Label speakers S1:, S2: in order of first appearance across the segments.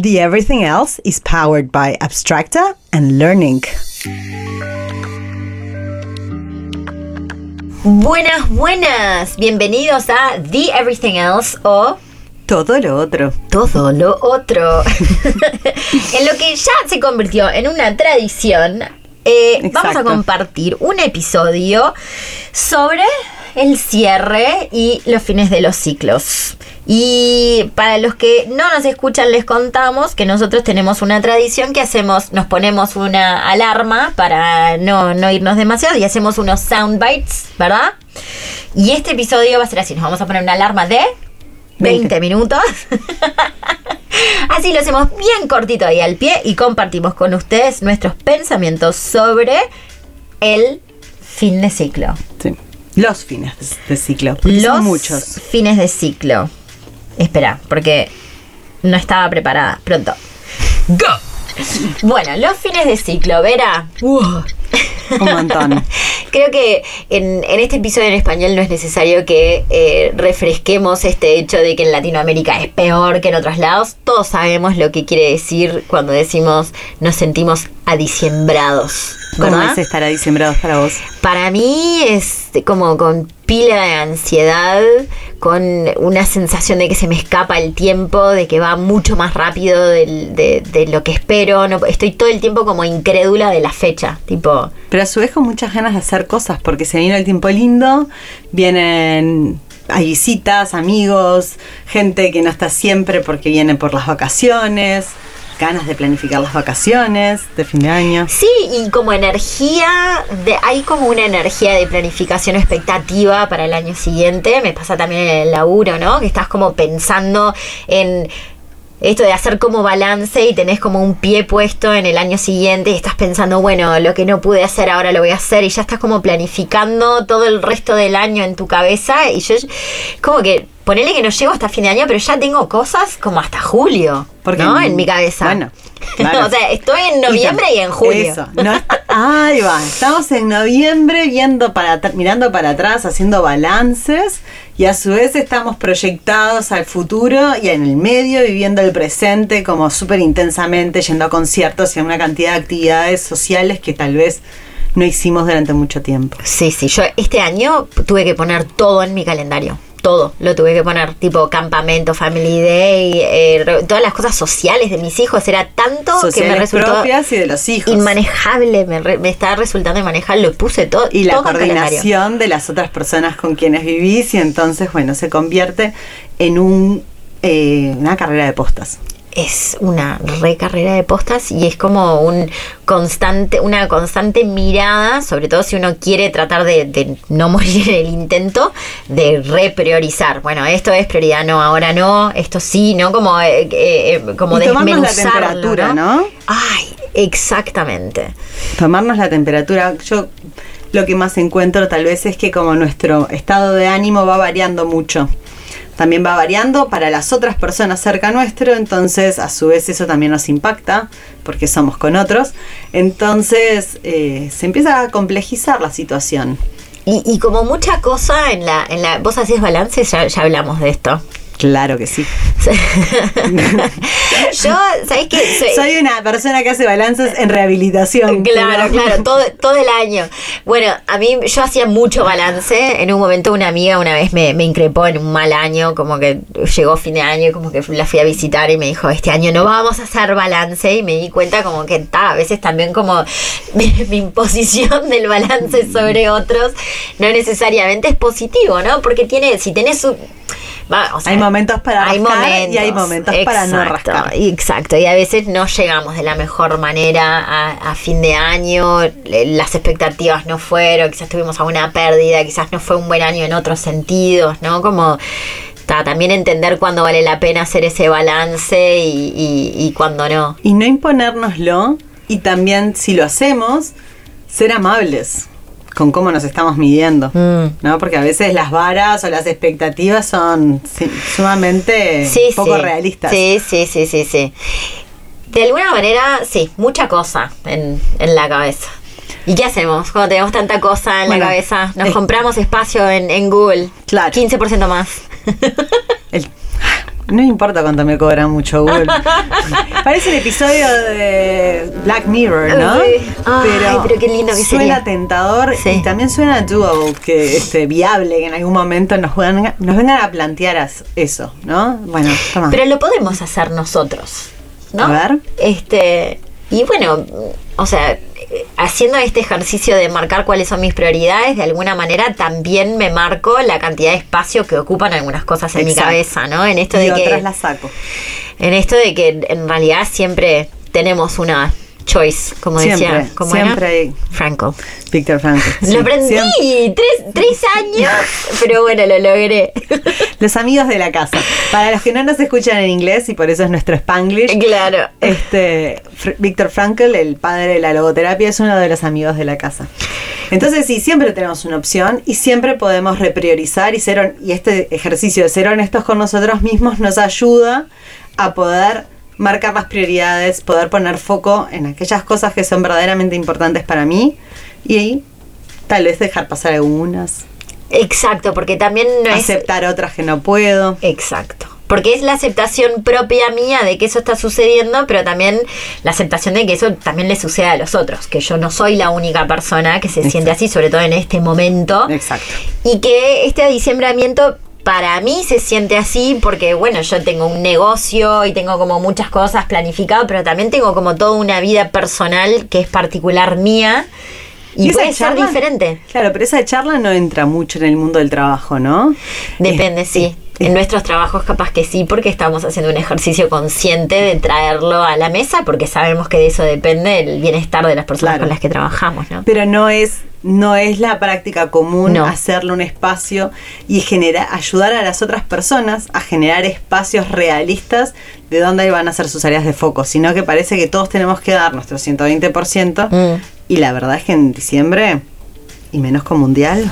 S1: The Everything Else is powered by Abstracta and Learning.
S2: Buenas, buenas. Bienvenidos a The Everything Else o
S1: Todo lo otro.
S2: Todo lo otro. en lo que ya se convirtió en una tradición, eh, vamos a compartir un episodio sobre el cierre y los fines de los ciclos. Y para los que no nos escuchan, les contamos que nosotros tenemos una tradición que hacemos, nos ponemos una alarma para no, no irnos demasiado y hacemos unos sound bites, ¿verdad? Y este episodio va a ser así, nos vamos a poner una alarma de 20
S1: 20.
S2: minutos. Así lo hacemos bien cortito ahí al pie y compartimos con ustedes nuestros pensamientos sobre el fin de ciclo.
S1: Sí. Los fines de ciclo.
S2: Los
S1: son muchos.
S2: fines de ciclo. Espera, porque no estaba preparada. Pronto. ¡Go! Bueno, los fines de ciclo, Vera.
S1: Un montón.
S2: Creo que en, en este episodio en español no es necesario que eh, refresquemos este hecho de que en Latinoamérica es peor que en otros lados. Todos sabemos lo que quiere decir cuando decimos nos sentimos adiciembrados.
S1: ¿Cómo es estar a diciembrados para vos?
S2: Para mí es como con pila de ansiedad, con una sensación de que se me escapa el tiempo, de que va mucho más rápido del- de, de lo que espero. No, estoy todo el tiempo como incrédula de la fecha. Tipo,
S1: Pero a su vez con muchas ganas de hacer cosas, porque se viene el tiempo lindo, vienen, hay visitas, amigos, gente que no está siempre porque viene por las vacaciones, ganas de planificar las vacaciones de fin de año.
S2: Sí, y como energía, de, hay como una energía de planificación expectativa para el año siguiente. Me pasa también en el laburo, ¿no? Que estás como pensando en esto de hacer como balance y tenés como un pie puesto en el año siguiente y estás pensando, bueno, lo que no pude hacer ahora lo voy a hacer y ya estás como planificando todo el resto del año en tu cabeza y yo como que ponele que no llego hasta fin de año, pero ya tengo cosas como hasta julio,
S1: Porque-
S2: ¿no? En mi cabeza.
S1: bueno, claro.
S2: o sea, estoy en noviembre y, en julio.
S1: Eso. no está- ahí va. Estamos en noviembre viendo para mirando para atrás, haciendo balances y a su vez estamos proyectados al futuro y en el medio viviendo el presente como súper intensamente, yendo a conciertos y a una cantidad de actividades sociales que tal vez no hicimos durante mucho tiempo.
S2: Sí, sí, yo este año tuve que poner todo en mi calendario. Todo, lo tuve que poner, tipo campamento, family day, eh, todas las cosas sociales de mis hijos. Era tanto que me resultó
S1: propias y de los hijos.
S2: inmanejable, me, re- me estaba resultando inmanejable. Lo puse todo,
S1: y la
S2: todo
S1: coordinación de las otras personas con quienes vivís y entonces, bueno, se convierte en un, eh, una carrera de postas.
S2: Es una re carrera de postas y es como un constante, una constante mirada, sobre todo si uno quiere tratar de, de no morir en el intento, de repriorizar. Bueno, esto es prioridad, no, ahora no, esto sí, ¿no? Como, eh, eh, eh, como
S1: Y la temperatura, ¿no?
S2: Ay, exactamente.
S1: Tomarnos la temperatura. Yo lo que más encuentro tal vez es que como nuestro estado de ánimo va variando mucho. También va variando para las otras personas cerca nuestro, entonces a su vez eso también nos impacta porque somos con otros. Entonces eh, se empieza a complejizar la situación.
S2: Y, y como mucha cosa en la, en la, vos hacés balance, ya hablamos de esto.
S1: Claro que sí.
S2: Yo, ¿sabés qué? Soy-
S1: Soy una persona que hace balances en rehabilitación.
S2: Claro,
S1: pero-
S2: claro, todo, todo el año. Bueno, a mí yo hacía mucho balance. En un momento una amiga una vez me, me increpó en un mal año, como que llegó fin de año y como que la fui a visitar y me dijo, este año no vamos a hacer balance. Y me di cuenta como que ta, a veces también como mi, mi imposición del balance sobre otros no necesariamente es positivo, ¿no? Porque tiene, si tenés un... va, o sea,
S1: Hay momentos para rascar y hay momentos para no rascar.
S2: Exacto, y a veces no llegamos de la mejor manera a, a fin de año, las expectativas no fueron, quizás tuvimos alguna pérdida, quizás no fue un buen año en otros sentidos, ¿no? Como ta, también entender cuándo vale la pena hacer ese balance y, y, y cuándo no.
S1: Y no imponérnoslo y también si lo hacemos, ser amables con cómo nos estamos midiendo,
S2: Mm.
S1: ¿no? Porque a veces las varas o las expectativas son sí, sumamente
S2: Sí,
S1: poco
S2: sí.
S1: realistas.
S2: Sí, sí, sí, sí, sí. De alguna manera, sí, mucha cosa en, en la cabeza. ¿Y qué hacemos cuando tenemos tanta cosa en
S1: Bueno,
S2: la cabeza? Nos compramos espacio en, en Google.
S1: Claro.
S2: 15% más.
S1: No importa cuánto me cobra mucho Google. Parece el episodio de Black Mirror, ¿no?
S2: Sí. Ay, pero qué lindo que
S1: suena
S2: sería.
S1: tentador
S2: Sí.
S1: y también suena doable, que este, viable, que en algún momento nos, juegan- nos vengan a plantear eso, ¿no? Bueno, toma.
S2: Pero lo podemos hacer nosotros, ¿no?
S1: A ver.
S2: Este, y bueno, o sea, haciendo este ejercicio de marcar cuáles son mis prioridades, de alguna manera también me marco la cantidad de espacio que ocupan algunas cosas en
S1: Exacto.
S2: mi cabeza, ¿no? En esto
S1: y
S2: de
S1: otras
S2: que
S1: las saco.
S2: en esto de que en realidad siempre tenemos una choice, como
S1: Siempre,
S2: decía, ¿cómo
S1: siempre
S2: era?
S1: hay-
S2: Franco.
S1: Víctor Frankl. sí,
S2: lo aprendí tres, tres años, pero bueno, lo logré.
S1: Los amigos de la casa. Para los que no nos escuchan en inglés, y por eso es nuestro Spanglish,
S2: claro.
S1: este Fr- Víctor Frankl, el padre de la logoterapia, es uno de los amigos de la casa. Entonces sí, siempre tenemos una opción y siempre podemos repriorizar y ser y este ejercicio de ser honestos con nosotros mismos nos ayuda a poder marcar las prioridades, poder poner foco en aquellas cosas que son verdaderamente importantes para mí y tal vez dejar pasar algunas,
S2: Exacto, porque también no es
S1: aceptar otras que no puedo.
S2: Exacto. Porque es la aceptación propia mía de que eso está sucediendo, pero también la aceptación de que eso también le sucede a los otros, que yo no soy la única persona que se siente así, sobre todo en este momento,
S1: Exacto.
S2: y que este adiciembramiento para mí se siente así porque, bueno, yo tengo un negocio y tengo como muchas cosas planificadas, pero también tengo como toda una vida personal que es particular mía y, puede ser
S1: charla-
S2: diferente.
S1: Claro, pero esa charla no entra mucho en el mundo del trabajo, ¿no?
S2: Depende,
S1: Eh,
S2: sí.
S1: eh,
S2: En nuestros trabajos capaz que sí, porque estamos haciendo un ejercicio consciente de traerlo a la mesa, porque sabemos que de eso depende el bienestar de las personas
S1: Claro.
S2: con las que trabajamos, ¿no?
S1: Pero no es, no es la práctica común
S2: No.
S1: hacerle un espacio y generar, ayudar a las otras personas a generar espacios realistas de dónde van a ser sus áreas de foco, sino que parece que todos tenemos que dar nuestro 120%
S2: Mm.
S1: y la verdad es que en diciembre, y menos con mundial,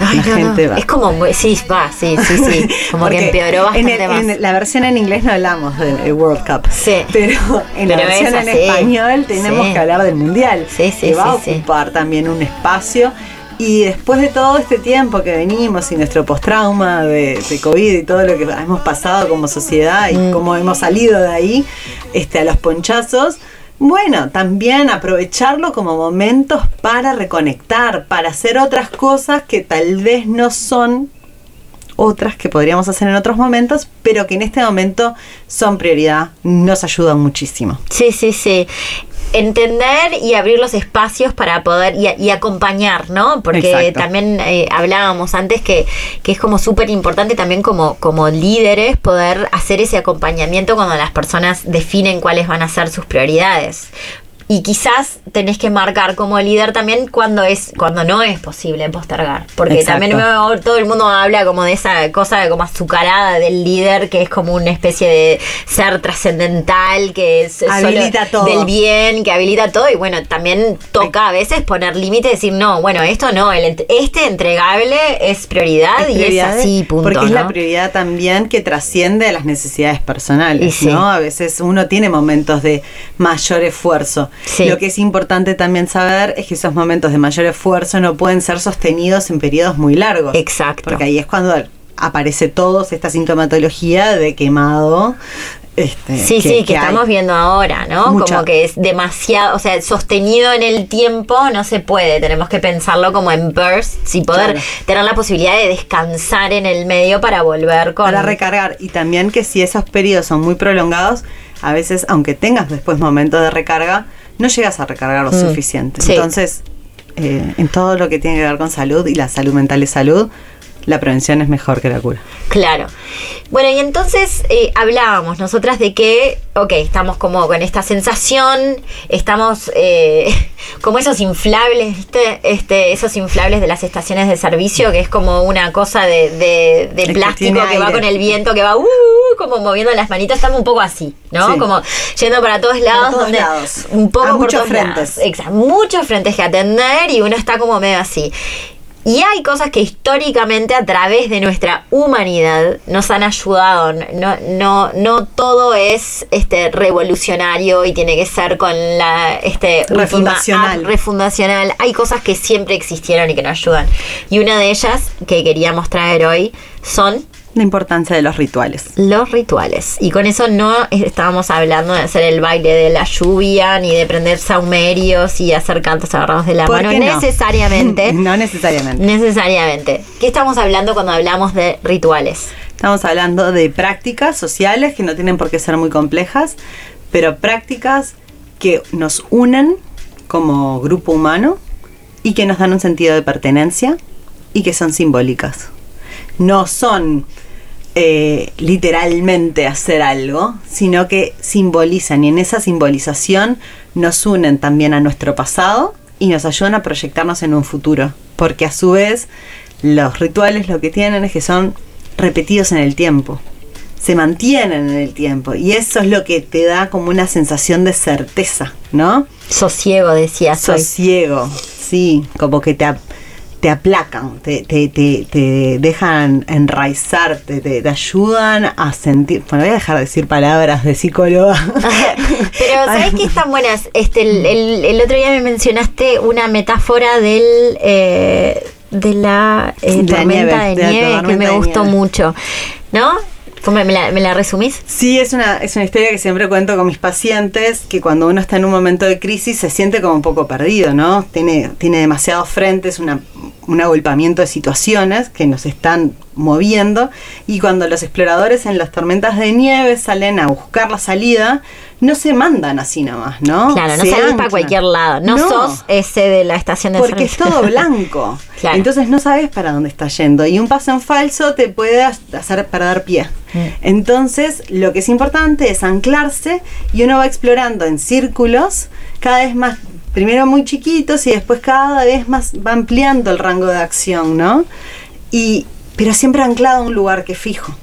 S2: Ay,
S1: la
S2: no, no.
S1: gente va.
S2: Es como, sí, va, sí, sí, sí. Como que empeoró
S1: en
S2: bastante
S1: el-
S2: más.
S1: en la versión en inglés no hablamos del World Cup.
S2: Sí.
S1: Pero en la versión en español tenemos
S2: Sí.
S1: que hablar del Mundial.
S2: Sí, sí,
S1: que va a ocupar también un espacio. Y después de todo este tiempo que venimos y nuestro post-trauma de, de COVID y todo lo que hemos pasado como sociedad y
S2: Mm.
S1: cómo hemos salido de ahí este, a los ponchazos, bueno, también aprovecharlo como momentos para reconectar, para hacer otras cosas que tal vez no son otras que podríamos hacer en otros momentos, pero que en este momento son prioridad, nos ayudan muchísimo.
S2: Sí, sí, sí. Entender y abrir los espacios para poder y, y acompañar, ¿no? Porque
S1: Exacto.
S2: también eh, hablábamos antes que, que es como súper importante también como, como líderes poder hacer ese acompañamiento cuando las personas definen cuáles van a ser sus prioridades. Y quizás tenés que marcar como líder también cuando es cuando no es posible postergar. Porque
S1: Exacto.
S2: también me- todo el mundo habla como de esa cosa de como azucarada del líder, que es como una especie de ser trascendental, que es
S1: Habilita todo.
S2: del bien, que habilita todo. Y bueno, también toca a veces poner límites y decir, no, bueno, esto no, el este entregable es prioridad,
S1: Es
S2: y es así, punto.
S1: Porque es la prioridad también que trasciende a las necesidades personales,
S2: sí.
S1: ¿no? A veces uno tiene momentos de mayor esfuerzo.
S2: Sí.
S1: Lo que es importante también saber es que esos momentos de mayor esfuerzo no pueden ser sostenidos en periodos muy largos.
S2: Exacto.
S1: Porque ahí es cuando aparece todos esta sintomatología de quemado. Este,
S2: Sí, sí, que, estamos viendo ahora, ¿no? Como que es demasiado, o sea, sostenido en el tiempo no se puede, tenemos que pensarlo como en bursts y poder
S1: Claro.
S2: tener la posibilidad de descansar en el medio para volver con...
S1: Para recargar. Y también que si esos periodos son muy prolongados, a veces, aunque tengas después momentos de recarga, no llegas a recargar lo
S2: Mm,
S1: suficiente.
S2: sí.
S1: Entonces, eh, en todo lo que tiene que ver con salud, y la salud mental es salud, la prevención es mejor que la cura.
S2: Claro. Bueno, y entonces eh, hablábamos nosotras de que, ok, estamos como con esta sensación, estamos eh, como esos inflables, ¿viste? Este, esos inflables de las estaciones de servicio, que es como una cosa de, de, de
S1: que
S2: plástico que, va con el viento, que va uh, como moviendo las manitas, estamos un poco así, ¿no?
S1: Sí.
S2: Como yendo para todos lados,
S1: todos
S2: donde
S1: lados.
S2: un poco
S1: A
S2: por
S1: muchos
S2: todos
S1: frentes.
S2: lados. Exacto, muchos frentes que atender y uno está como medio así. Y hay cosas que históricamente a través de nuestra humanidad nos han ayudado. No, no, no todo es este revolucionario y tiene que ser con la este
S1: Refundacional.
S2: refundacional. Hay cosas que siempre existieron y que nos ayudan. Y una de ellas que queríamos traer hoy son
S1: La importancia de los rituales.
S2: Los rituales. Y con eso no estábamos hablando de hacer el baile de la lluvia, ni de prender saumerios y hacer cantos agarrados de la
S1: ¿Por
S2: mano.
S1: no?
S2: Necesariamente.
S1: no necesariamente.
S2: necesariamente. ¿Qué estamos hablando cuando hablamos de rituales?
S1: Estamos hablando de prácticas sociales que no tienen por qué ser muy complejas, pero prácticas que nos unen como grupo humano y que nos dan un sentido de pertenencia y que son simbólicas. No son eh, literalmente hacer algo, sino que simbolizan y en esa simbolización nos unen también a nuestro pasado y nos ayudan a proyectarnos en un futuro, porque a su vez los rituales lo que tienen es que son repetidos en el tiempo, se mantienen en el tiempo y eso es lo que te da como una sensación de certeza, ¿no?
S2: Sosiego, decía soy.
S1: Sosiego, sí, como que te, te aplacan, te, te, te, te dejan enraizar, te, ayudan a sentir. Bueno, voy a dejar de decir palabras de psicóloga.
S2: Pero ¿sabes qué están buenas? Este, el, el- el otro día me mencionaste una metáfora del eh, de la eh, tormenta
S1: nieve,
S2: de
S1: de la
S2: nieve que me gustó
S1: nieve.
S2: mucho, ¿no? ¿Cómo ¿Me la, me la resumís?
S1: Sí, es una, es una historia que siempre cuento con mis pacientes, que cuando uno está en un momento de crisis se siente como un poco perdido, ¿no? Tiene, tiene demasiados frentes, una, un agolpamiento de situaciones que nos están moviendo y cuando los exploradores en las tormentas de nieve salen a buscar la salida, no se mandan así nomás, ¿no?
S2: Claro, no
S1: Se
S2: salís para cualquier lado. No, sos ese de la estación de
S1: porque es todo blanco.
S2: Claro.
S1: Entonces no sabes para dónde estás yendo. Y un paso en falso te puede hacer perder pie.
S2: Mm.
S1: Entonces, lo que es importante es anclarse y uno va explorando en círculos cada vez más, primero muy chiquitos y después cada vez más va ampliando el rango de acción, ¿no? Y, pero siempre anclado a un lugar que es fijo.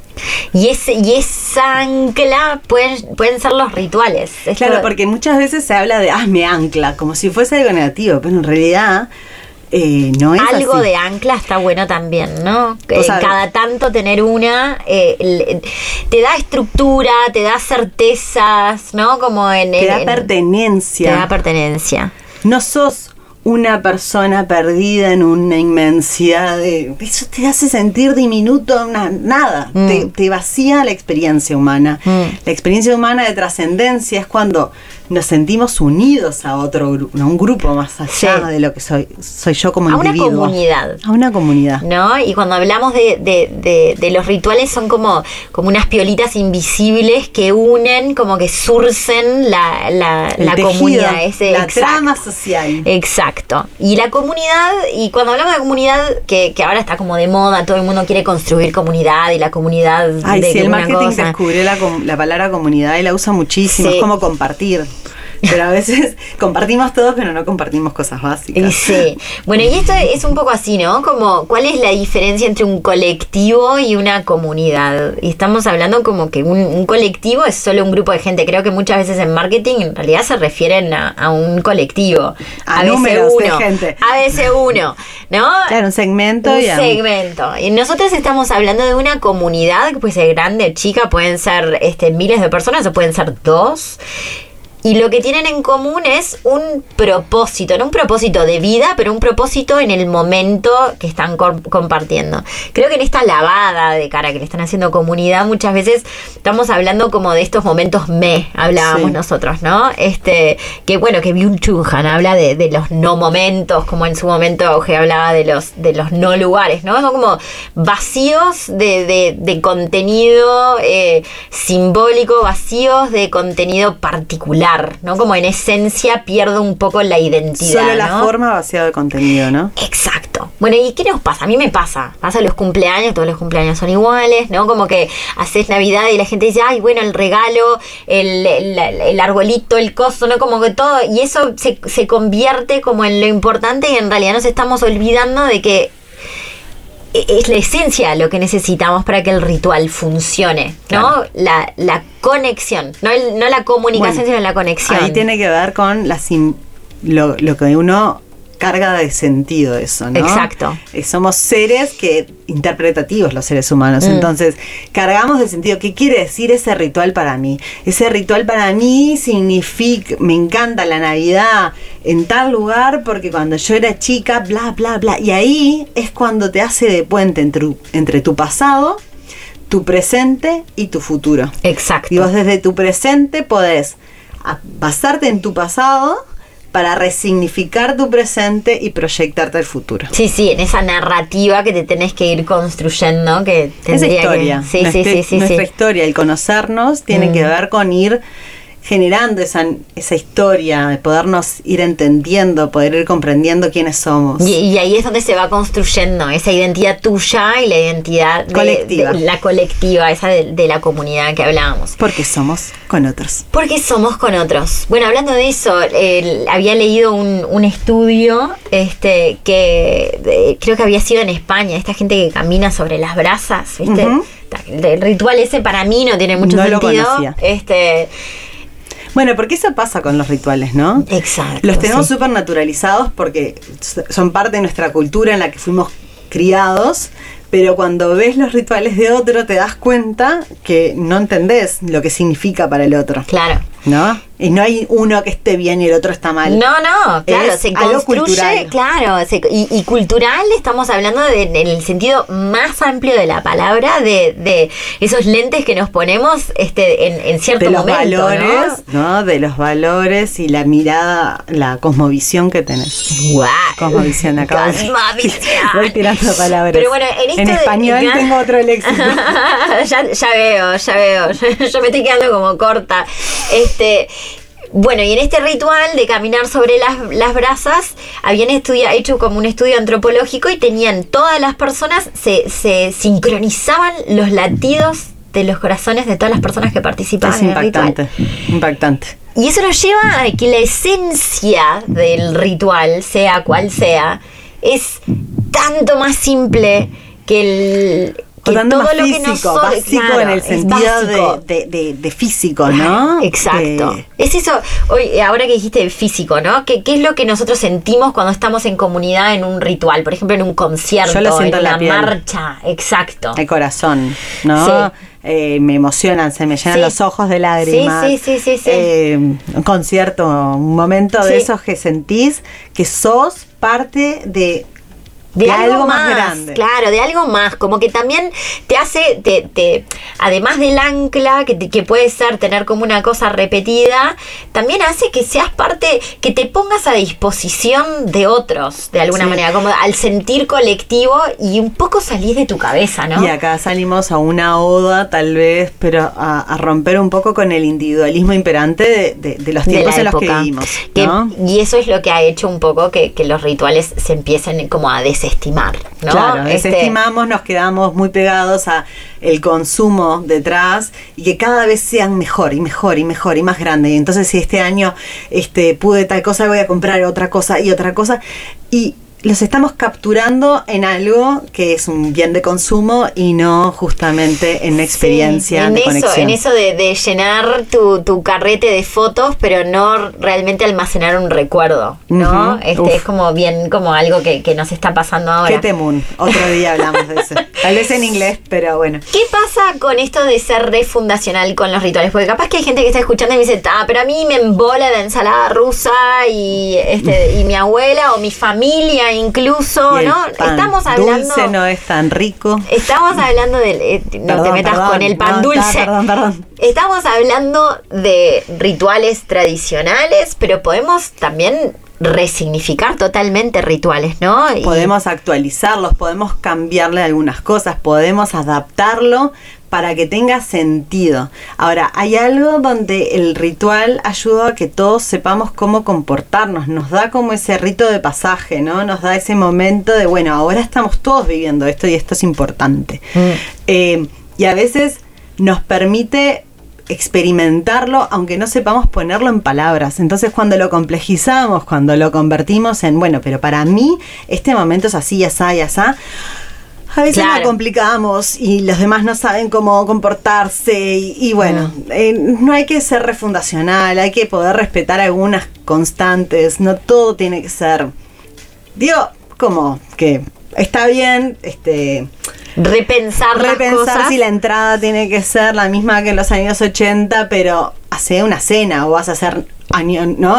S2: Y, ese, y esa ancla pueden, pueden ser los rituales. Esto-
S1: Claro, porque muchas veces se habla de, ah, me ancla, como si fuese algo negativo, pero en realidad eh, no es
S2: Algo
S1: así.
S2: de ancla está bueno también, ¿no? Eh, cada tanto tener una eh, le- te da estructura, te da certezas, ¿no? Como en
S1: Te
S2: en-
S1: da
S2: en-
S1: pertenencia.
S2: Te da pertenencia.
S1: no sos una persona perdida en una inmensidad de... Eso te hace sentir diminuto, una- nada.
S2: Mm.
S1: Te, te vacía la experiencia humana.
S2: Mm.
S1: La experiencia humana de trascendencia es cuando nos sentimos unidos a otro grupo, a un grupo más allá
S2: Sí.
S1: de lo que soy, soy yo como
S2: A una
S1: individuo.
S2: comunidad.
S1: A una comunidad.
S2: ¿No? Y cuando hablamos de, de- de- de los rituales son como, como unas piolitas invisibles que unen, como que surcen la, la, la
S1: tejido,
S2: comunidad. Ese,
S1: la
S2: exacto.
S1: trama social.
S2: Exacto. Y la comunidad, y cuando hablamos de comunidad, que, que ahora está como de moda, todo el mundo quiere construir comunidad y la comunidad
S1: Ay,
S2: de
S1: sí, el marketing
S2: cosa.
S1: descubrió la, la palabra comunidad y la usa muchísimo.
S2: Sí.
S1: Es como compartir. Pero a veces compartimos todos, pero no compartimos cosas básicas.
S2: Y Sí. Bueno, y esto es un poco así, ¿no? Como, ¿cuál es la diferencia entre un colectivo y una comunidad? Y estamos hablando como que un, un colectivo es solo un grupo de gente. Creo que muchas veces en marketing en realidad se refieren a, a un colectivo.
S1: A números de
S2: uno.
S1: gente.
S2: A veces uno, ¿no?
S1: Claro, un segmento
S2: un
S1: y a-
S2: segmento. Y nosotros estamos hablando de una comunidad que puede ser grande o chica, pueden ser este, miles de personas o pueden ser dos. Y lo que tienen en común es un propósito, no un propósito de vida, pero un propósito en el momento que están com- compartiendo. Creo que en esta lavada de cara que le están haciendo comunidad, muchas veces estamos hablando como de estos momentos me, hablábamos
S1: Sí.
S2: nosotros, ¿no? Este, que bueno, que Byung Chun Han habla de, de los no momentos, como en su momento Auge hablaba de los, de los no lugares, ¿no? Son como vacíos de, de- de contenido eh, simbólico, vacíos de contenido particular, ¿no? Como en esencia pierdo un poco la identidad.
S1: Solo la
S2: ¿no?
S1: forma vaciado de contenido, ¿no?
S2: Exacto. Bueno, ¿y qué nos pasa? A mí me pasa. Pasa los cumpleaños, todos los cumpleaños son iguales, ¿no? Como que haces Navidad y la gente dice, ay, bueno, el regalo, el, el- el arbolito, el coso, ¿no? Como que todo. Y eso se, se convierte como en lo importante y en realidad nos estamos olvidando de que es la esencia lo que necesitamos para que el ritual funcione, ¿no?
S1: Claro.
S2: La, la conexión, no, el- no la comunicación,
S1: Bueno,
S2: sino la conexión.
S1: Ahí tiene que ver con la sim- lo, lo que uno carga de sentido eso, ¿no?
S2: Exacto.
S1: Eh, somos seres que interpretativos los seres humanos,
S2: Mm.
S1: entonces cargamos de sentido. ¿Qué quiere decir ese ritual para mí? Ese ritual para mí significa, me encanta la Navidad en tal lugar porque cuando yo era chica, bla, bla, bla. Y ahí es cuando te hace de puente entre, entre tu pasado tu presente y tu futuro.
S2: Exacto.
S1: Y vos desde tu presente podés basarte en tu pasado para resignificar tu presente y proyectarte al futuro.
S2: Sí, sí, en esa narrativa que te tenés que ir construyendo, que
S1: Esa
S2: tendría
S1: historia,
S2: que... Sí, sí,
S1: nuestra,
S2: sí, sí,
S1: nuestra historia, el conocernos, tiene
S2: Mm.
S1: que ver con ir generando esa, esa historia, de podernos ir entendiendo, poder ir comprendiendo quiénes somos.
S2: Y, y ahí es donde se va construyendo esa identidad tuya y la identidad de-
S1: Colectiva.
S2: de la colectiva, esa de, de la comunidad que hablábamos.
S1: Porque somos con otros.
S2: Porque somos con otros. Bueno, hablando de eso, había leído un, un estudio este que de- creo que había sido en España, esta gente que camina sobre las brasas, ¿viste? El, el ritual ese para mí no tiene mucho
S1: No lo
S2: sentido.
S1: conocía.
S2: Este,
S1: Bueno, porque eso pasa con los rituales, ¿no?
S2: exacto.
S1: Los tenemos
S2: sí.
S1: súper naturalizados porque son parte de nuestra cultura en la que fuimos criados, pero cuando ves los rituales de otro te das cuenta que no entendés lo que significa para el otro,
S2: Claro.
S1: ¿no? Y no hay uno que esté bien y el otro está mal.
S2: No, no, claro,
S1: Es
S2: se construye,
S1: cultural.
S2: claro, se- y, y cultural estamos hablando de, en el sentido más amplio de la palabra, de, de esos lentes que nos ponemos este, en, en cierto
S1: de los valores, ¿no? De los valores y la mirada, la cosmovisión que tenés.
S2: Guau.
S1: Cosmovisión, acabo de-
S2: Cosmovisión.
S1: Voy tirando palabras.
S2: Pero bueno, en esto
S1: En español tengo otro léxico.
S2: ya, ya veo, ya veo. Yo me estoy quedando como corta. Este. Bueno, y en este ritual de caminar sobre las, las brasas, habían estudia- hecho como un estudio antropológico y tenían todas las personas, se, se sincronizaban los latidos de los corazones de todas las personas que participaban
S1: Es
S2: en el ritual.
S1: impactante, impactante.
S2: Y eso nos lleva a que la esencia del ritual, sea cual sea, es tanto más simple que el
S1: O
S2: que
S1: tanto
S2: todo
S1: más
S2: lo que
S1: físico,
S2: nosotros
S1: básico
S2: claro,
S1: en el sentido de, de- físico, ¿no?
S2: Exacto.
S1: De-
S2: Es eso, hoy, ahora que dijiste físico, ¿no? ¿Qué, ¿Qué es lo que nosotros sentimos cuando estamos en comunidad en un ritual? Por ejemplo, en un concierto,
S1: Yo lo siento
S2: en
S1: en la piel.
S2: marcha. Exacto.
S1: el corazón, ¿no?
S2: Sí.
S1: Eh, me emocionan, se me llenan
S2: Sí.
S1: los ojos de lágrimas.
S2: Sí, sí, sí, sí, sí.
S1: Eh, un concierto, un momento de esos que sentís que sos parte de,
S2: de,
S1: de
S2: algo,
S1: algo más grande.
S2: Claro, de algo más. Como que también te hace, te, te, además del ancla, que, te- que puede ser tener como una cosa repetida, también hace que seas parte, que te pongas a disposición de otros, de alguna
S1: Sí.
S2: manera, como al sentir colectivo y un poco salís de tu cabeza, ¿no?
S1: Y acá salimos a una oda, tal vez, pero a, a romper un poco con el individualismo imperante de, de- de los tiempos en los que vivimos.
S2: Que-
S1: ¿no?
S2: Y eso es lo que ha hecho un poco que, que los rituales se empiecen como a desestimar, ¿no?
S1: Claro,
S2: Este,
S1: desestimamos, nos quedamos muy pegados a el consumo detrás y que cada vez sean mejor y mejor y mejor y más grande. Y entonces si este año este pude tal cosa, voy a comprar otra cosa y otra cosa. Y los estamos capturando en algo que es un bien de consumo y no justamente en una experiencia
S2: Sí, en
S1: de
S2: eso,
S1: conexión.
S2: En eso de, de llenar tu, tu carrete de fotos, pero no realmente almacenar un recuerdo, ¿no? Este
S1: uf.
S2: es como bien, como algo que, que nos está pasando ahora.
S1: Qué temún. Otro día hablamos de eso. Tal vez en inglés, pero bueno.
S2: ¿Qué pasa con esto de ser refundacional con los rituales? Porque capaz que hay gente que está escuchando y me dice, ah, pero a mí me embola la ensalada rusa y este y mi abuela o mi familia incluso,
S1: Y el
S2: ¿no?
S1: pan
S2: Estamos hablando
S1: Dulce no es tan rico.
S2: Estamos hablando del eh, no te metas
S1: perdón,
S2: con el pan
S1: no,
S2: dulce.
S1: perdón, perdón.
S2: Estamos hablando de rituales tradicionales, pero podemos también resignificar totalmente rituales, ¿no?
S1: Podemos actualizarlos, podemos cambiarle algunas cosas, podemos adaptarlo para que tenga sentido. Ahora, hay algo donde el ritual ayuda a que todos sepamos cómo comportarnos, nos da como ese rito de pasaje, ¿no? Nos da ese momento de, bueno, ahora estamos todos viviendo esto y esto es importante.
S2: Mm.
S1: Eh, y a veces nos permite experimentarlo aunque no sepamos ponerlo en palabras. Entonces cuando lo complejizamos, cuando lo convertimos en, bueno, pero para mí este momento es así, asá y asá, a veces
S2: Claro.
S1: lo complicamos y los demás no saben cómo comportarse y, y bueno, eh, no hay que ser refundacional, hay que poder respetar algunas constantes, no todo tiene que ser, digo, como que está bien, este
S2: repensar, las
S1: repensar
S2: cosas.
S1: si la entrada tiene que ser la misma que en los años 80, pero hace una cena o vas a hacer año, ¿no?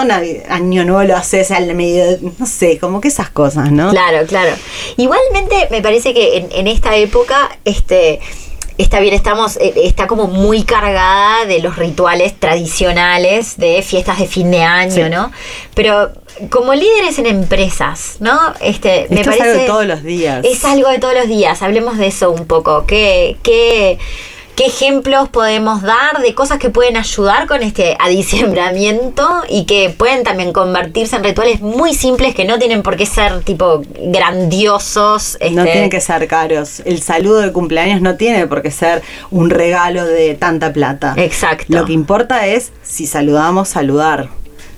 S1: Año nuevo lo haces al medio, no sé, como que esas cosas, ¿no?
S2: Claro, claro. Igualmente me parece que en, en esta época, este está bien, estamos, eh, está como muy cargada de los rituales tradicionales de fiestas de fin de año,
S1: Sí.
S2: ¿no? Pero como líderes en empresas, ¿no? Este, me
S1: Esto es
S2: parece
S1: algo de todos los días.
S2: Es algo de todos los días. Hablemos de eso un poco. ¿Qué, qué, qué ejemplos podemos dar de cosas que pueden ayudar con este adiciembramiento y que pueden también convertirse en rituales muy simples que no tienen por qué ser tipo grandiosos?
S1: No
S2: este,
S1: tienen que ser caros. El saludo de cumpleaños no tiene por qué ser un regalo de tanta plata.
S2: Exacto.
S1: Lo que importa es si saludamos, saludar.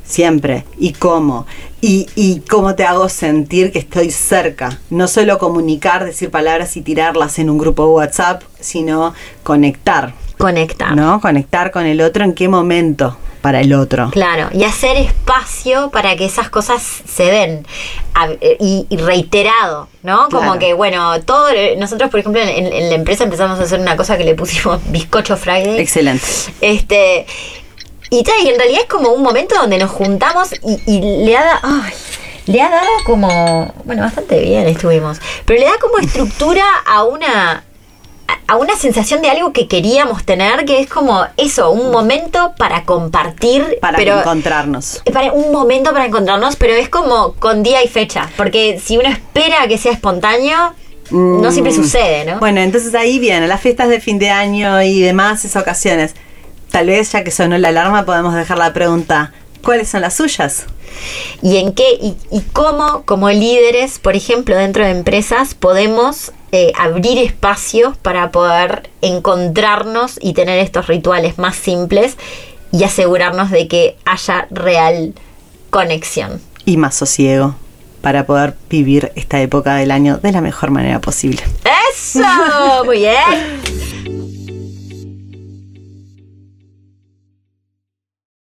S1: Siempre. ¿Y cómo? Y, y cómo te hago sentir que estoy cerca. No solo comunicar, decir palabras y tirarlas en un grupo WhatsApp, sino conectar.
S2: Conectar.
S1: ¿No? Conectar con el otro en qué momento para el otro.
S2: Claro, y hacer espacio para que esas cosas se den. A- y, y reiterado, ¿no? Como
S1: Claro.
S2: que, bueno, todo. Nosotros, por ejemplo, en, en la empresa empezamos a hacer una cosa que le pusimos bizcocho Friday.
S1: Excelente.
S2: Este. Y, y en realidad es como un momento donde nos juntamos y, y le ha dado. Ay, le ha dado como. Bueno, bastante bien estuvimos. Pero le da como estructura a una. a- una sensación de algo que queríamos tener, que es como eso, un momento para compartir.
S1: Para
S2: pero,
S1: encontrarnos.
S2: para un momento para encontrarnos, pero es como con día y fecha. Porque si uno espera que sea espontáneo, no siempre
S1: Mm.
S2: sucede, ¿no?
S1: Bueno, entonces ahí vienen las fiestas de fin de año y demás, esas ocasiones. Tal vez ya que sonó la alarma podemos dejar la pregunta, ¿cuáles son las suyas?
S2: y en qué y, y cómo como líderes, por ejemplo, dentro de empresas, podemos eh, abrir espacios para poder encontrarnos y tener estos rituales más simples y asegurarnos de que haya real conexión.
S1: Y más sosiego para poder vivir esta época del año de la mejor manera posible.
S2: ¡Eso! Muy bien.